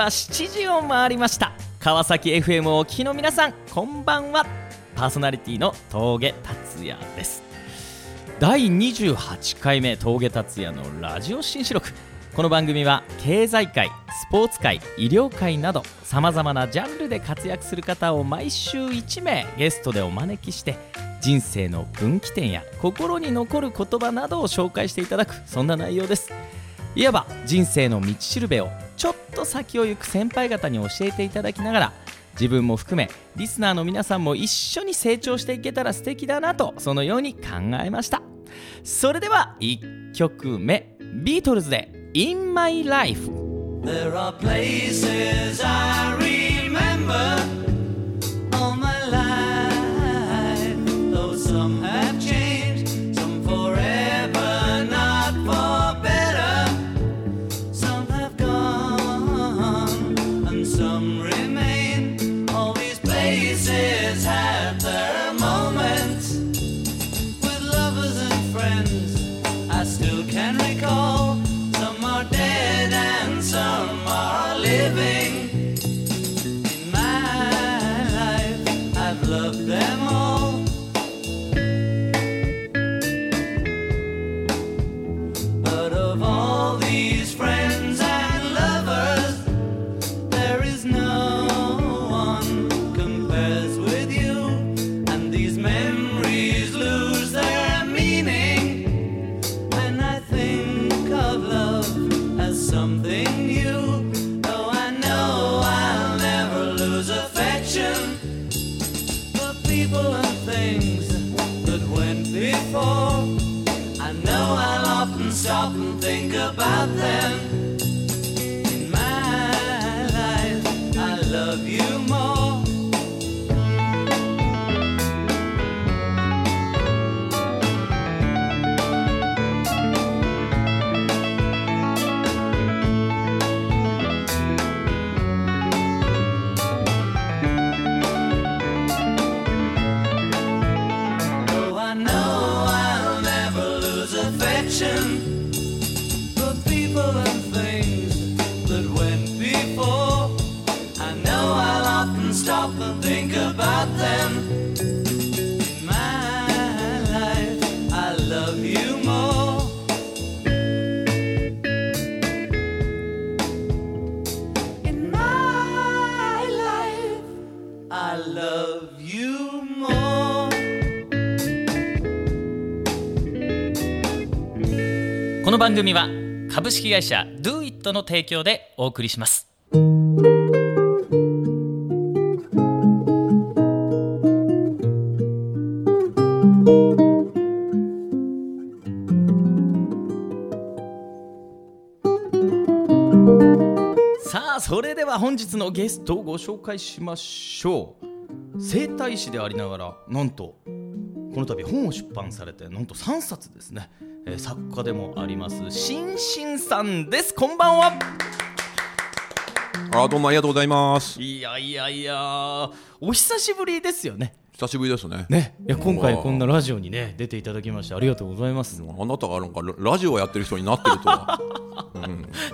は7時を回りました。川崎 FM をお聞きの皆さんこんばんは。パーソナリティの峠達也です。第28回目峠達也のラジオ新四録。この番組は経済界スポーツ界医療界などさまざまなジャンルで活躍する方を毎週1名ゲストでお招きして人生の分岐点や心に残る言葉などを紹介していただくそんな内容です。いわば人生の道しるべをちょっと先を行く先輩方に教えていただきながら自分も含めリスナーの皆さんも一緒に成長していけたら素敵だなとそのように考えました。それでは1曲目ビートルズで「In My Life」There are places I remember I'll often stop and think about them. In my life, I love you more. In my life, I love you more. この番組は株式会社 DoIt の提供でお送りします本日のゲストをご紹介しましょう。整体師でありながらなんとこの度本を出版されてなんと3冊ですね、えー作家でもありますしんしんさんです。こんばんは。あどうもありがとうございます。いやいやいやお久しぶりですよね久しぶりですね。ね。いや今回こんなラジオにね出ていただきましてありがとうございます。あなたがなんかララジオやってる人になってるとは、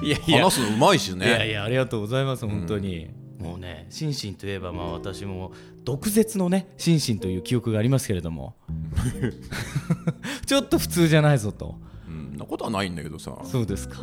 いやいや。話すのうまいしいやいね。やありがとうございます本当に、もうねシンシンといえばまあ私も毒舌のねシンシンという記憶がありますけれども。ちょっと普通じゃないぞと。うん、なことはないんだけどさ。そうですか、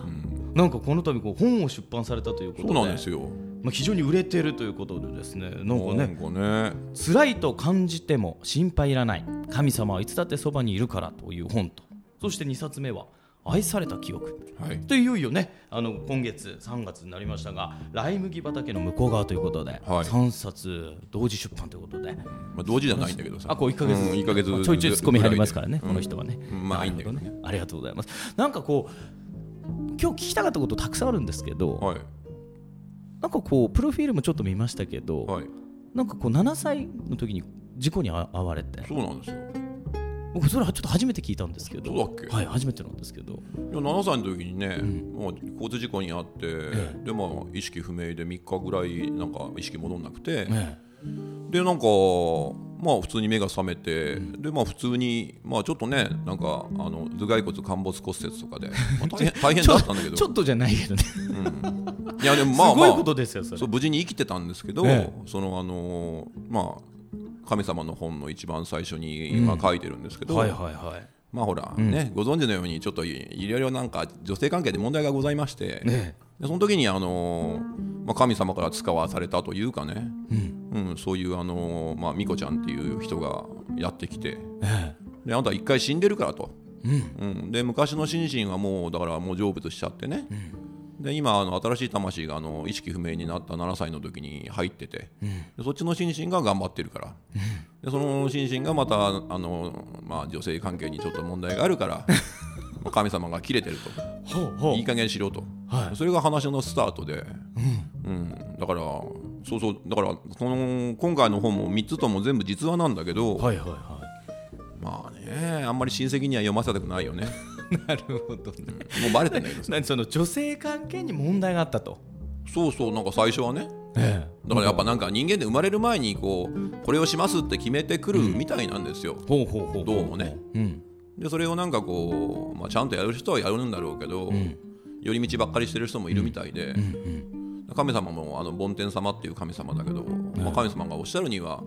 なんかこの度こう本を出版されたということで。そうなんですよ。まあ、非常に売れてるということでですねなんかねなんかね。辛いと感じても心配いらない。神様はいつだってそばにいるからという本と。そして2冊目は愛された記憶。はい。といよいよねあの今月3月になりましたがライ麦畑の向こう側ということで、はい。3冊同時出版ということで。まあ同時じゃないんだけどさ。あこう1か月、うん一ヶ月ちょいちょいツッコミ入りますからね、うん。この人はね、うん。まあいいんだけどね。ありがとうございます。なんかこう今日聞きたかったことたくさんあるんですけど、はい。なんかこうプロフィールもちょっと見ましたけど、はい。なんかこう7歳の時に事故にあ遭われて。そうなんですよ。僕それはちょっと初めて聞いたんですけど。そうだっけ？はい初めてなんですけど。いや7歳の時にね、まあ、交通事故に遭って、えでまあ意識不明で3日ぐらいなんか意識戻んなくて、ねでなんかまあ普通に目が覚めて、でまあ普通にまあちょっとねなんかあの頭蓋骨陥没骨折とかで、まあ、大変 大変だったんだけど。ちょっとじゃないけどね。いやでもまあすごいまあことですよそう無事に生きてたんですけど、えそのあのまあ神様の本の一番最初に、まあ、書いてるんですけど、はいはいはい。まあほら、ねご存知のようにちょっといいろいろなんか女性関係で問題がございまして、ねでその時にあのまあ、神様から使わされたというかね、うんそういうあのまあミコちゃんっていう人がやってきてえであなた一回死んでるからと、うん。で昔の心身はもうだからもう成仏しちゃってね、で今あの新しい魂があの意識不明になった7歳の時に入ってて、でそっちの心身が頑張ってるから、でその心身がまたあの、まあ、女性関係にちょっと問題があるからまあ 神様が切れてると。いい加減しろと、はい。それが話のスタートで、うん。だからそうそう。だからこの今回の本も3つとも全部実話なんだけど、はいはいはまあねあんまり親戚には読ませたくないよね。い なるほどね。もうバレてんだけどさ何その女性関係に問題があったと？そうそうなんか最初はね。えだからやっぱなんか人間で生まれる前にこうこれをしますって決めてくるみたいなんですよ、ほうほうほうどうもね。うん。でそれをなんかこう、まあ、ちゃんとやる人はやるんだろうけど、寄り道ばっかりしてる人もいるみたいで、神様もあの梵天様っていう神様だけど、まあ、神様がおっしゃるには、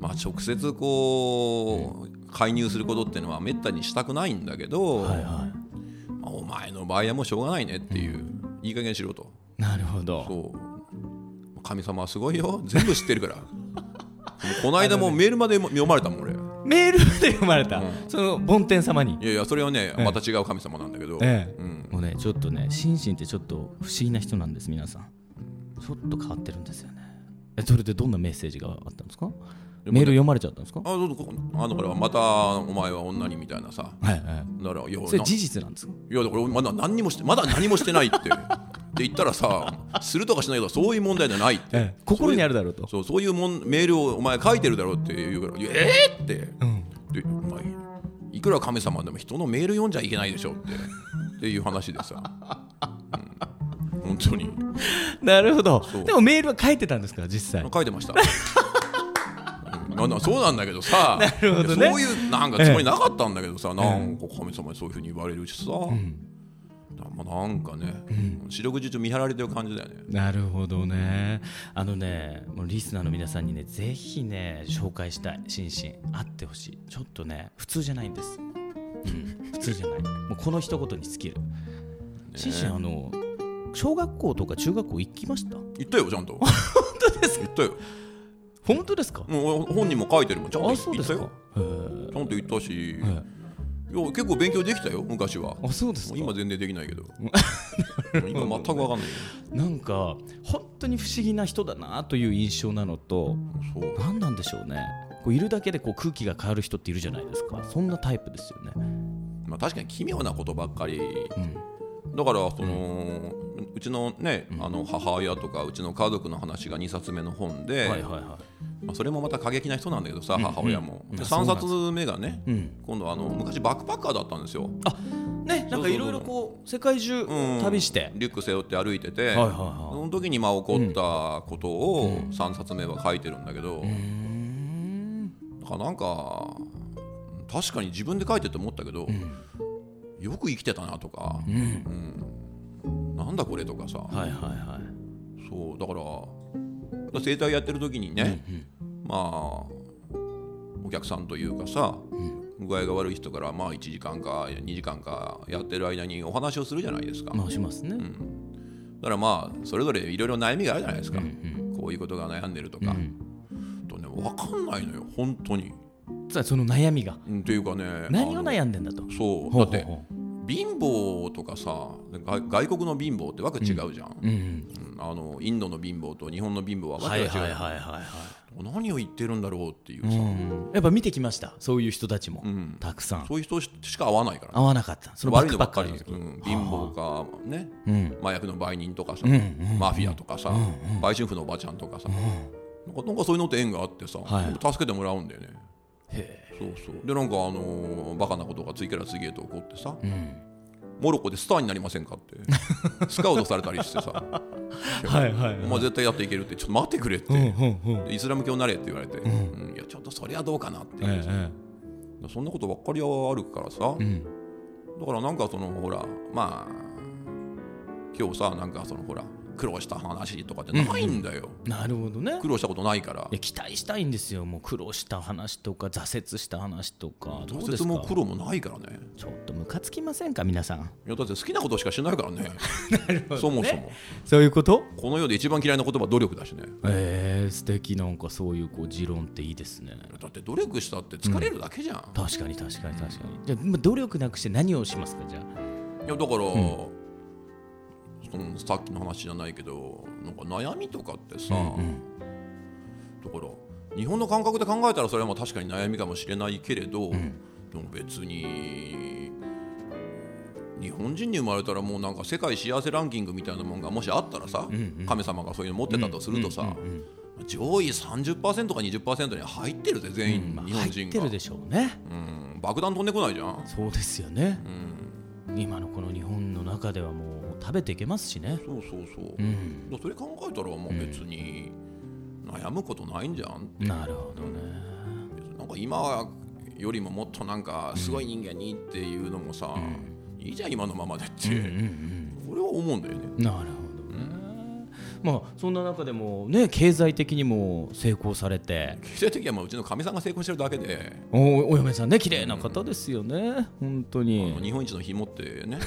まあ、直接こう介入することっていうのはめったにしたくないんだけど、はいはい。まあ、お前の場合はもうしょうがないねっていう、いい加減しろと。なるほど。そう。神様はすごいよ。全部知ってるから。この間もメールまで読まれたもん俺。メールで読まれた、その梵天様に？いやいやそれはねまた違う神様なんだけど、ええ。うん、もうねちょっとね心身ってちょっと不思議な人なんです皆さんちょっと変わってるんですよね。えそれでどんなメッセージがあったんですか？メール読まれちゃったんですか？あそうあだからまたお前は女にみたいなさ。はいはい。だからいやそれな事実なんですか？いやだから俺まだ何にもしてまだ何もしてないって。って言ったらさするとかしないとかそういう問題じゃないって、ええ。心にあるだろうと。そうそういうもんメールをお前書いてるだろうって言うから「えー!」って、でお前いくら神様でも人のメール読んじゃいけないでしょって。っていう話でさ、うん、本当に。なるほど。でもメールは書いてたんですか実際？書いてました。う んななそうなんだけどさ。なるほどね。そういうなんかつもりなかったんだけどさ、なんか神様にそういうふうに言われるしさ、だまあなんかね、四六時中見張られてる感じだよね。なるほどね。あのねもうリスナーの皆さんにねぜひね紹介したい。心身会ってほしい。ちょっとね普通じゃないんです、うん、普通じゃない。もうこの一言に尽きる。心身あの小学校とか中学校行きました？言ったよちゃんと。本当です言ったよ。本当ですか？もう本にも書いてるもんちゃんとあそうですか言ったよ。ちゃんと言ったし、いはいや結構勉強できたよ昔は。あそうですか今全然できないけど。今全くわかんないよ。なんか本当に不思議な人だなという印象なのとそう。何なんでしょうねこういるだけでこう空気が変わる人っているじゃないですかそんなタイプですよねまあ確かに奇妙なことばっかり。だからその、うちのね、あの母親とかうちの家族の話が2冊目の本で、はいはいはい。まあ、それもまた過激な人なんだけどさ、母親も、で3うなんです。冊目がね、ん。今度あの昔バックパッカーだったんですよ、あねなんかいろいろこう世界中うん。旅して、リュック背負って歩いてて、はいはいはい。その時にまあ起こったことを3冊目は書いてるんだけど、だからなんか確かに自分で書いてて思ったけど、よく生きてたなとか、うんなんだこれとかさ、はいはいはい。そうだから整体やってる時にね、まあお客さんというかさ、具合が悪い人からまあ1時間か2時間かやってる間にお話をするじゃないですか、だまあしますね、からまあそれぞれいろいろ悩みがあるじゃないですか、こういうことが悩んでるとか、とね分かんないのよ本当に、その悩みが。うん、っていうかね何を悩んでんだと。そう。だって貧乏とかさ外外国の貧乏ってわけ違うじゃん、ううん。うん。あのインドの貧乏と日本の貧乏はわはいけが違う、はいはい何を言ってるんだろうっていうさ、うん。やっぱ見てきました。そういう人たちも、ん。たくさん。そういう人しか会わないから、合わなかった。その悪いのばっかり、貧乏かね、うん。麻薬の売人とかさ、んうんマフィアとかさ、売春婦のおばちゃんとかさ、なん。かなんかそういうのって縁があってさ、はい。助けてもらうんだよね。へそうそう。でなんかあのーバカなことが次から次へと起こってさ、えうん。モロッコでスターになりませんかって スカウトされたりしてさ。はいはいはい。お前絶対やっていけるってちょっと待ってくれって、うんうんイスラム教になれって言われて、うん。いやちょっとそれはどうかなって。いう、えそんなことばっかりはあるからさ、だからなんかそのほらまあ今日さなんかそのほら苦労した話とかってないんだよ、なるほどね。苦労したことないから。期待したいんですよ。もう苦労した話とか挫折した話とか。挫折も苦労もないからね。ちょっとムカつきませんか？皆さん。いやだって好きなことしかしないから ね。そもそも。そういうこと？この世で一番嫌いな言葉は努力だしね。えー、素敵。なんかそういうこう持論っていいですね。だって努力したって疲れるだけじゃん、確かに確かに確かに。じゃあまあ努力なくして何をしますか？じゃあ。いやだから、そのさっきの話じゃないけどなんか悩みとかってさ、だから日本の感覚で考えたらそれはまあ確かに悩みかもしれないけれど、でも別に日本人に生まれたらもうなんか世界幸せランキングみたいなもんがもしあったらさ、神様がそういうの持ってたとするとさ、上位30%か20%に入ってるぜ全員、まあ日本人が。入ってるでしょうね。うん、爆弾飛んでこないじゃん。そうですよね、今のこの日本の中ではもう食べていけますしね。そうそうそう、うん。それ考えたらもう別に悩むことないんじゃん、なるほどね。なんか今よりももっとなんかすごい人間にっていうのもさ、いいじゃん今のままでって、俺は思うんだよね。なるほどね、まあそんな中でもね経済的にも成功されて。経済的にはまあうちのかみさんが成功してるだけで、おお嫁さんね綺麗な方ですよね。本当あのに日本一の紐ってね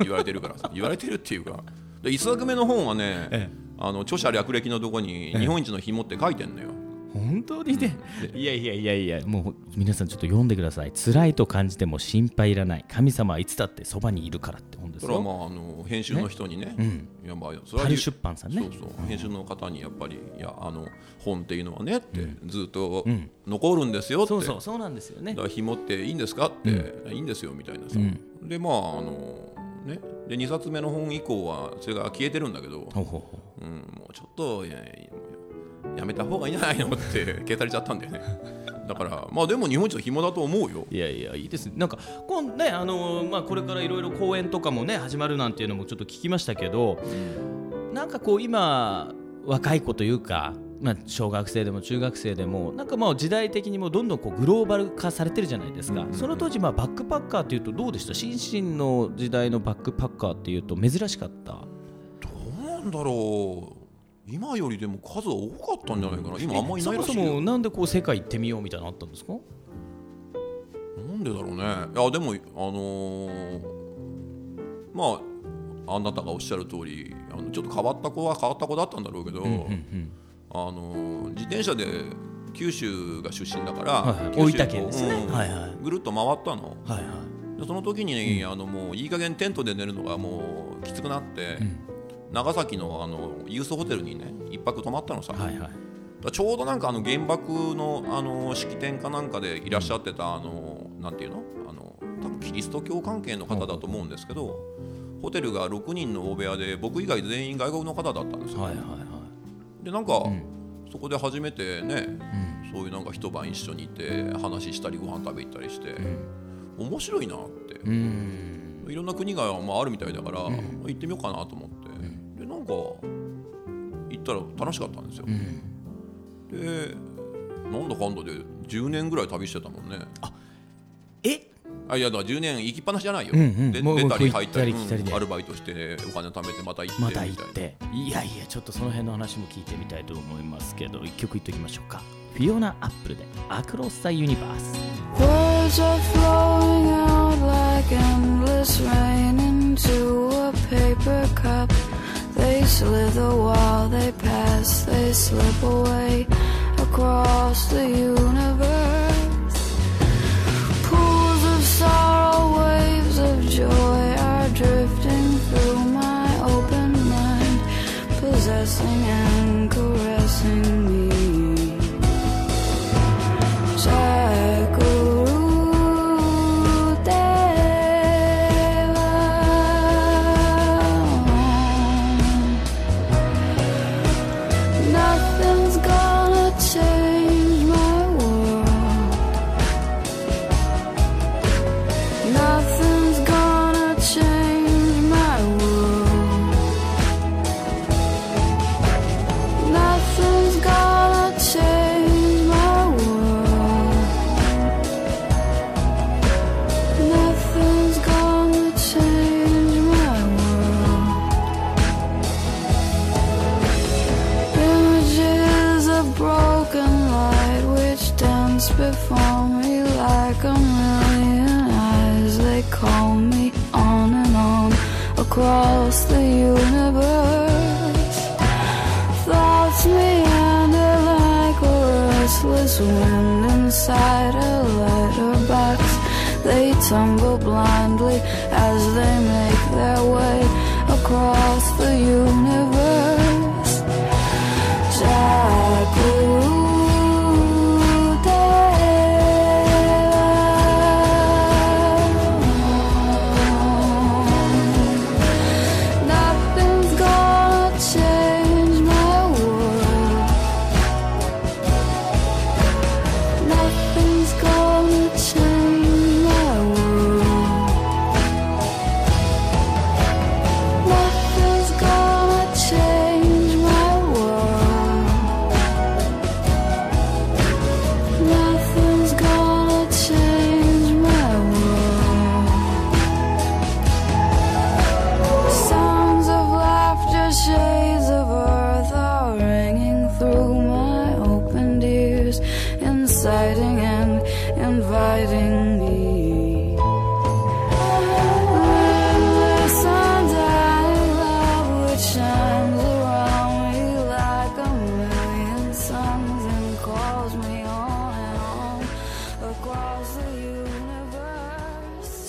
言われてるからさ。言われてるっていうか。で一作目の本はね、えあの著者略歴のとこに日本一の紐って書いてんのよ、本当にね、いやいやいやいやもう皆さんちょっと読んでください。辛いと感じても心配いらない。神様はいつだってそばにいるからって本ですよ。それはまああの編集の人にね。いやまあそれはパリ出版さんね。そうそう。編集の方にやっぱりいやあの本っていうのはねって、ずっと残るんですよって、そうそうそうなんですよね。だから紐っていいんですか？って、いいんですよみたいなさ、でまああのね。で2冊目の本以降はそれが消えてるんだけど、ほうほうほう。ん、もうちょっといややめた方がいいんじゃないのって 消されちゃったんだよね。だからまあでも日本一の紐だと思うよ。ういやいやいいですね。なんかこんねあのまあこれからいろいろ公演とかもね始まるなんていうのもちょっと聞きましたけど、なんかこう今若い子というか、まあ、小学生でも中学生でもなんかもう時代的にもどんどんこうグローバル化されてるじゃないですか、その当時まあバックパッカーっていうとどうでした？新進の時代のバックパッカーっていうと珍しかった？どうなんだろう今よりでも数多かったんじゃないかな。今あんまいないらしいよ。そもそもなんでこう世界行ってみようみたいなのあったんですか？なんでだろうね。いやでもあのーまああなたがおっしゃる通りあのちょっと変わった子は変わった子だったんだろうけど、あのー自転車で九州が出身だから、はいはい。九州を大分県ですね。うん。はいはい。ぐるっと回ったの。はいはい。でその時に、あのもういい加減テントで寝るのがもうきつくなって、長崎のあのユースホテルにね一泊泊まったのさ、はいはい。ちょうどなんかあの原爆のあの式典かなんかでいらっしゃってたあのなんていうの？あの多分キリスト教関係の方だと思うんですけどホテルが6人の大部屋で僕以外全員外国の方だったんですよ、はいはいはでなんか、そこで初めてね、そういうなんか一晩一緒にいて話したりご飯食べ行ったりして、面白いなって、いうん。いろんな国が、まあ、あるみたいだから、行ってみようかなと思って、でなんか行ったら楽しかったんですよ、でなんだかんだで10年ぐらい旅してたもんね。え？あいやだから10年行きっぱなしじゃないよ、うんうん。で出たり入ったりうんアルバイトしてお金貯めてまた行ってまた行って。いやいやちょっとその辺の話も聞いてみたいと思いますけど一曲言っておきましょうか。フィオナ・アップルで「アクロス・ザ・ユニバース」Words are flowing out like endless rain into a paper cup. They slither while they pass, they slip away across the universe. Pools of sorrow, waves of joy are drifting through my open mind, possessing and caressing me.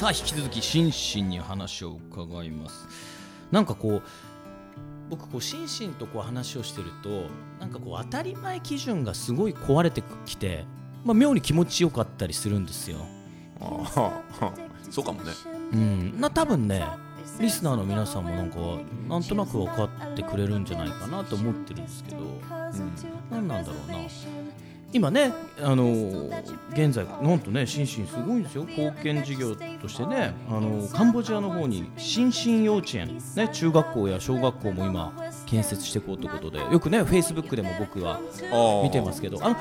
さあ引き続き心身に話を伺います。なんかこう僕こう心身とこう話をしてるとなんかこう当たり前基準がすごい壊れてきて、まあ、妙に気持ちよかったりするんですよ。ああ そうかもね。うん。な多分ねリスナーの皆さんもなんかなんとなく分かってくれるんじゃないかなと思ってるんですけど、うん、何なんだろうな今ね、あのー現在なんとねシンシンすごいんですよ。貢献事業としてね、あのーカンボジアの方にシンシン幼稚園、ね、中学校や小学校も今建設していこうということでよくねフェイスブックでも僕は見てますけどあの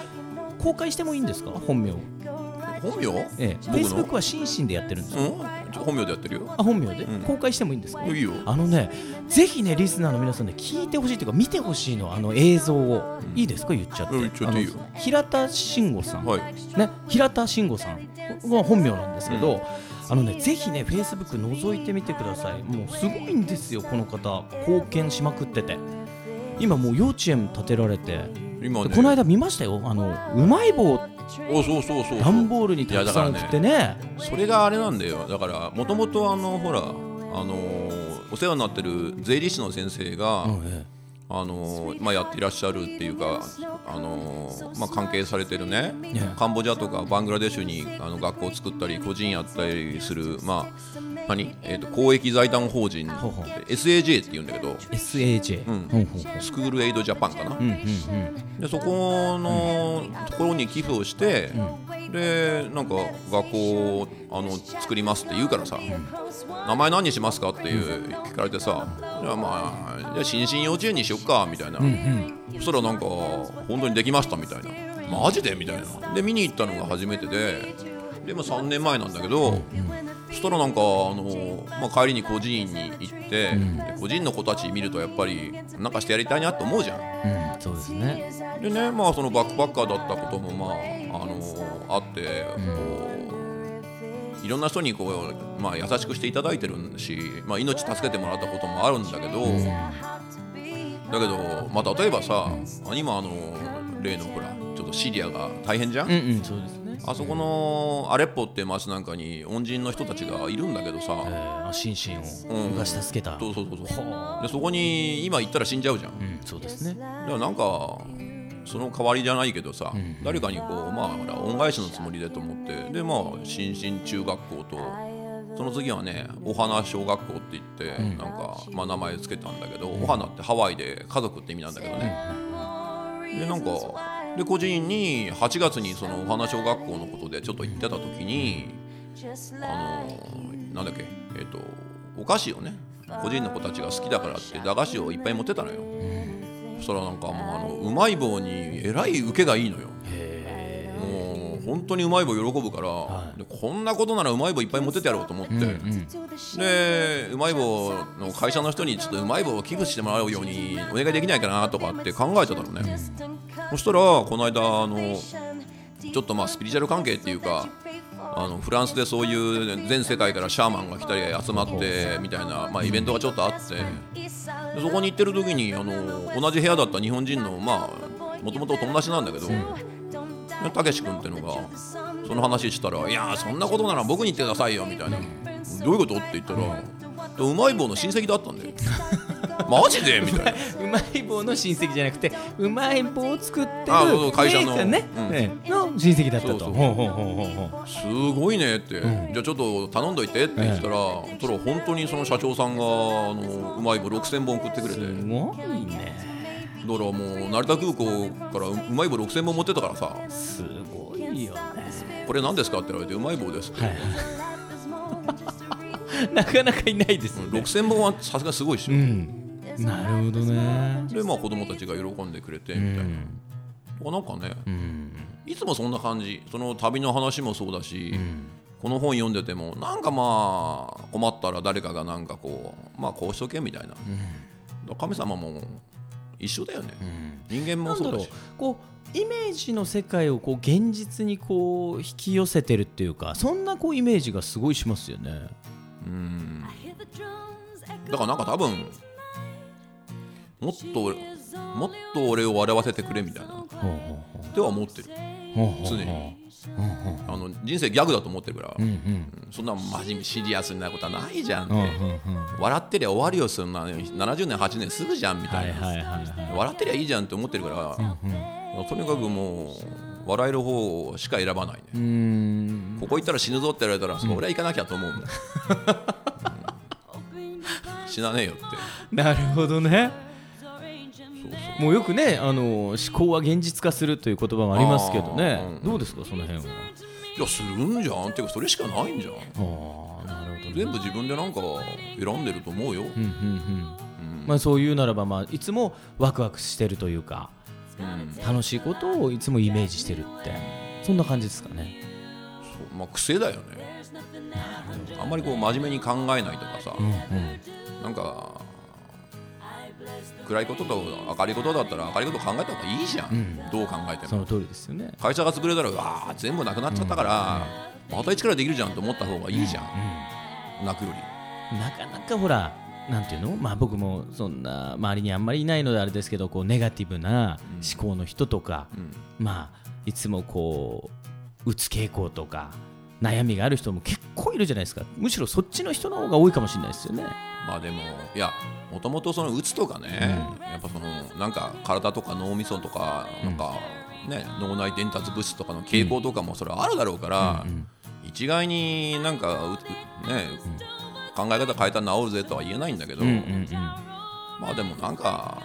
公開してもいいんですか？本名本名？ええ。フェイスブックは心身でやってるんですよ。うん。本名でやってるよ。あ本名で、うん。公開してもいいんですか？いいよ。あのねぜひねリスナーの皆さんで聞いてほしいというか見てほしいのあの映像を、いいですか？言っちゃって、うんちゃっていいよ。平田慎吾さん、はい。ね？平田慎吾さん。は本名なんですけど、あのねぜひねフェイスブック覗いてみてください。もうすごいんですよこの方。貢献しまくってて。今もう幼稚園建てられて、今ね。この間見ましたよ。あのうまい棒おそうそうそう段ボールにたくさん送ってね。それがあれなんだよ。だからもともとあのほらあのーお世話になってる税理士の先生が、うんえあのーまあ、やっていらっしゃるっていうか、あのーまあ、関係されてるね、ねカンボジアとかバングラデシュにあの学校を作ったり個人やったりする、まあ何えー、と公益財団法人ほうほう。SAJ っていうんだけどえ SAJ、うん。ほうほうスクールエイドジャパンかな、うんうんうん。でそこのところに寄付をして、でなんか学校をあの作りますって言うからさ、名前何にしますかっていう聞かれてさ、じゃあまあじゃあ新進幼稚園にしよっかみたいな、そしたらなんか本当にできましたみたいな。マジでみたいな。で見に行ったのが初めてで。でも3年前なんだけど、そしたらなんかあの、まあ、帰りに孤児院に行って、で孤児院の子たち見るとやっぱりなんかしてやりたいなって思うじゃん。うん、そうですね。でねまあそのバックパッカーだったこともまああのあってこういろんな人にこう、まあ、優しくしていただいてるし、まあ、命助けてもらったこともあるんだけど、だけど、まあ、例えばさ今あの例のほらちょっとシリアが大変じゃん、うんうん、そうですね。あそこのアレッポって町なんかに恩人の人たちがいるんだけどさ、えー、あ心身をうん。昔助けた。そうそうそうそう。はあでそこに今行ったら死んじゃうじゃん。うん、そうですね。だからなんかその代わりじゃないけどさ、誰かにこうまあ恩返しのつもりでと思って。でまあ新進中学校とその次はねお花小学校って言って、なんか、まあ、名前つけたんだけど、お花ってハワイで家族って意味なんだけどね、でなんかで個人に8月にそのお花小学校のことでちょっと行ってた時にあのなんだっけえっ、とお菓子をね個人の子たちが好きだからって駄菓子をいっぱい持ってたのよ、そしたらなんかもうあのうまい棒にえらい受けがいいのよ。へもう本当にうまい棒喜ぶから、はい。でこんなことならうまい棒いっぱい持ってってやろうと思って、え。うんうん。でうまい棒の会社の人にちょっとうまい棒を寄付してもらうようにお願いできないかなとかって考えてたのね、そしたらこの間あのちょっとまあスピリチュアル関係っていうかあのフランスでそういう全世界からシャーマンが来たり集まってみたいな、まあ、イベントがちょっとあって。でそこに行ってる時にあの同じ部屋だった日本人のまあもともと友達なんだけどたけし君っていうのがその話したら「いやーそんなことなら僕に言ってくださいよ」みたいな「どういうこと?」って言ったらうまい棒の親戚だったんだよ。マジで？みたいな。うまい棒の親戚じゃなくてうまい棒を作ってる会社の。ね、うん。ねの親戚だったと。すごいねって、じゃあちょっと頼んどいてって言ったら、それ本当にその社長さんがあのうまい棒6000本送ってくれて。だすごいねからもう成田空港からうまい棒6000本持ってたからさ。すごいよね。これ何ですかって言われてうまい棒ですって、はい なかなかいないですよね6000本はさすがにすごいっしょ、うん。なるほどね。でまあ子供たちが喜んでくれてみたいな、とかなんかね、いつもそんな感じ。その旅の話もそうだし、この本読んでてもなんかまあ困ったら誰かがなんかこうまあこうしとけみたいな、神様も一緒だよね、人間もそう。だしこうイメージの世界をこう現実にこう引き寄せてるっていうかそんなこうイメージがすごいしますよね。うん。だからなんか多分もっともっと俺を笑わせてくれみたいな。ほうほうっては思ってる。ほうほう。常にあの人生ギャグだと思ってるから、うんうん。うん。そんな真面目シリアスになることはないじゃんって、うんうんうん。笑ってりゃ終わるよそんな70年8年すぐじゃんみたいな、はいはいはいはい。笑ってりゃいいじゃんって思ってるから、とにかくもう笑える方しか選ばないね、ここ行ったら死ぬぞって言われたら、それは行かなきゃと思うん。だ、うん。死なねえよって。なるほどねもうよくねあの思考は現実化するという言葉もありますけどね。うん。どうですかその辺は？いやするんじゃん。っていうかそれしかないんじゃん。ああなるほどね。全部自分でなんか選んでると思うよ、うんうんうん。まあそういうならばまあいつもワクワクしてるというかうん。楽しいことをいつもイメージしてるって。そんな感じですかね。そう。まあ癖だよね。あんまりこう真面目に考えないとかさ、うんうん。なんか暗いことと明るいことだったら明るいこと考えた方がいいじゃん、ん。どう考えても。その通りですよね。会社が潰れたらうわー全部なくなっちゃったから、また一からできるじゃんと思った方がいいじゃん、泣くより。なかなかほらなんていうの？まあ僕もそんな周りにあんまりいないのであれですけどこうネガティブな思考の人とか、まあいつもこううつ傾向とか悩みがある人も結構いるじゃないですか。むしろそっちの人の方が多いかもしれないですよねまあでもいやもともとそのうつとかね、やっぱそのなんか体とか脳みそとかなんかね、脳内伝達物質とかの傾向とかもそれはあるだろうから、一概になんかううね、考え方変えたら治るぜとは言えないんだけど、うんうんうん。まあでもなんか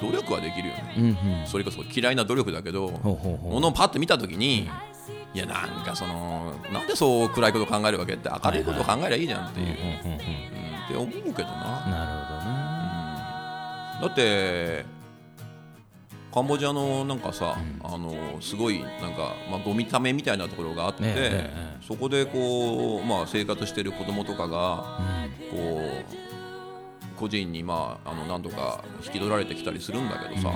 努力はできるよね、うんうん。それこそ嫌いな努力だけどものをパッと見た時にいやなんかそのなんでそう暗いこと考えるわけって明るいことを考えりゃいいじゃんっていう、うんうんうんうんって思うけどな。なるほどね。だってカンボジアのなんかさ、あのすごいなんか、まあ、ゴミためみたいなところがあって、ええええ。そこでこう、まあ、生活してる子供とかが、こう個人に、まあ、あの何度か引き取られてきたりするんだけどさ、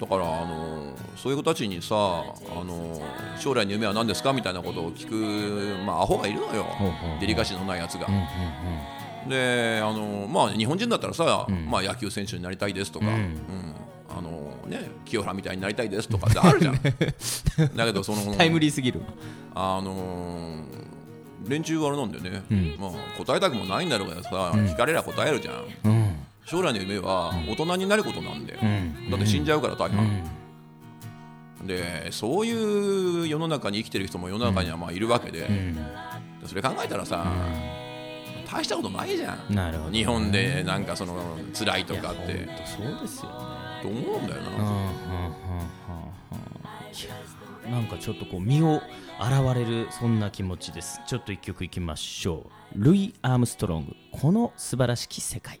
だからあのそういう子たちにさあの将来の夢は何ですかみたいなことを聞く、まあ、アホがいるのよ、デリカシーのないやつが。うんうんであのまあ日本人だったらさ、まあ、野球選手になりたいですとか、うん。うん。あのね、清原みたいになりたいですとかってあるじゃん。だけどそのうんタイムリーすぎる。あの連中はあれなんだよね、ん。まあ、答えたくもないんだろうけどさ、聞かれりゃ答えるじゃん。うん将来の夢は大人になることなんだよ、ん。だって死んじゃうから大う半、ん。でそういう世の中に生きてる人も世の中にはまあいるわけで,、それ考えたらさ、大したことないじゃん。なるほどね。日本でなんかその辛いとかって。そうですよね。と思うんだよな、うなんかちょっとこう身を洗われるそんな気持ちです。ちょっと一曲いきましょう。ルイ・アームストロングこの素晴らしき世界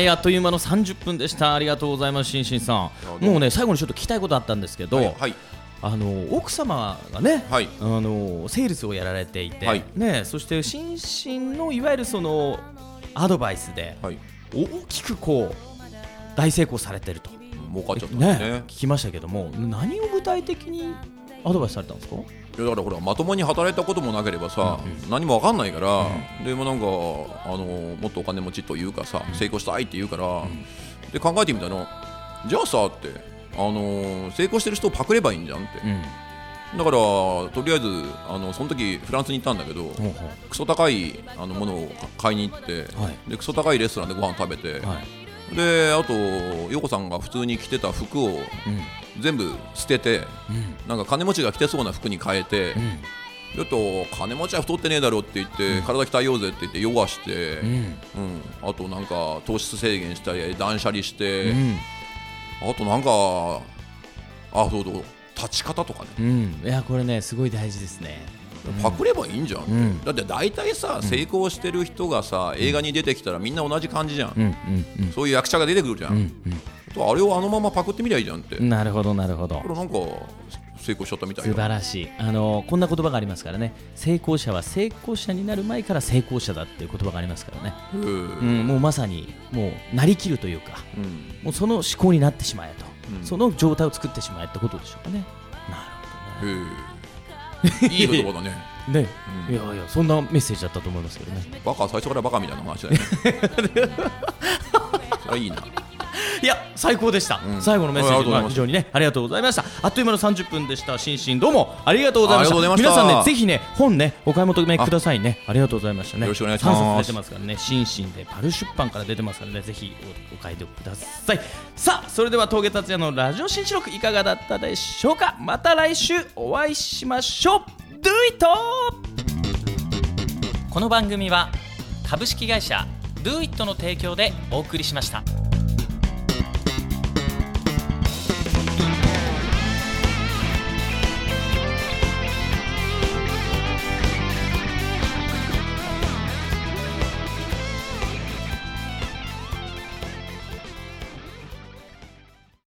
はいあっという間の30分でした。ありがとうございますしんしんさん。も。うね最後にちょっと聞きたいことあったんですけど、はいはい。あの奥様がね、はい。あのセールスをやられていて、はい。ね、そして心身のいわゆるそのアドバイスではい。大きくこう大成功されてると、儲かっちゃったね。ね聞きましたけども何を具体的にアドバイスされたんですか？だからほらまともに働いたこともなければさ、何もわかんないから、でもなんかあのもっとお金持ちというかさ、成功したいって言うから、で考えてみたらじゃあさってあの成功してる人をパクればいいんじゃんって、だからとりあえずあのその時フランスに行ったんだけど、クソ高いあのものを買いに行って、はい。でクソ高いレストランでご飯食べて、うはい。であと陽子さんが普通に着てた服を全部捨てて、なんか金持ちが着てそうな服に変えて、ちょっと金持ちは太ってねえだろって言って、体鍛えようぜって言ってヨガして、うん。あとなんか糖質制限したり断捨離して、あとなんかあそうそう立ち方とかね、うん、いやこれねすごい大事ですね。パクればいいんじゃん、ん。だって大体さ成功してる人がさ映画に出てきたらみんな同じ感じじゃん、うんうんそういう役者が出てくるじゃん、あれをあのままパクってみりゃいいじゃんって、うんなるほどなるほど。これなんか成功しちゃったみたい素よ晴らしい。あのこんな言葉がありますからね。成功者は成功者になる前から成功者だっていう言葉がありますからね、うんうん、もうまさにもうなりきるというかうん。もうその思考になってしまえと、その状態を作ってしまえってことでしょうかね。なるへえいい言葉だね。ほ どねね、いやいやそんなメッセージだったと思いますけどね。バカは最初からバカみたいな話だよね。それはいいないや最高でした、うん。最後のメッセージありがとうございます。まあ非常にねありがとうございました。あっという間の30分でしたしんしんどうも。ありがとうございました。皆さんねぜひね本ねお買い求めくださいね。あ。りがとうございましたね。よろしくお願いします。3冊出てますからね。心身でパル出版から出てますからね。ぜひおお買いください。さあそれでは峠達也のラジオ新記録いかがだったでしょうか。また来週お会いしましょう。Do it! この番組は株式会社 Do It の提供でお送りしました。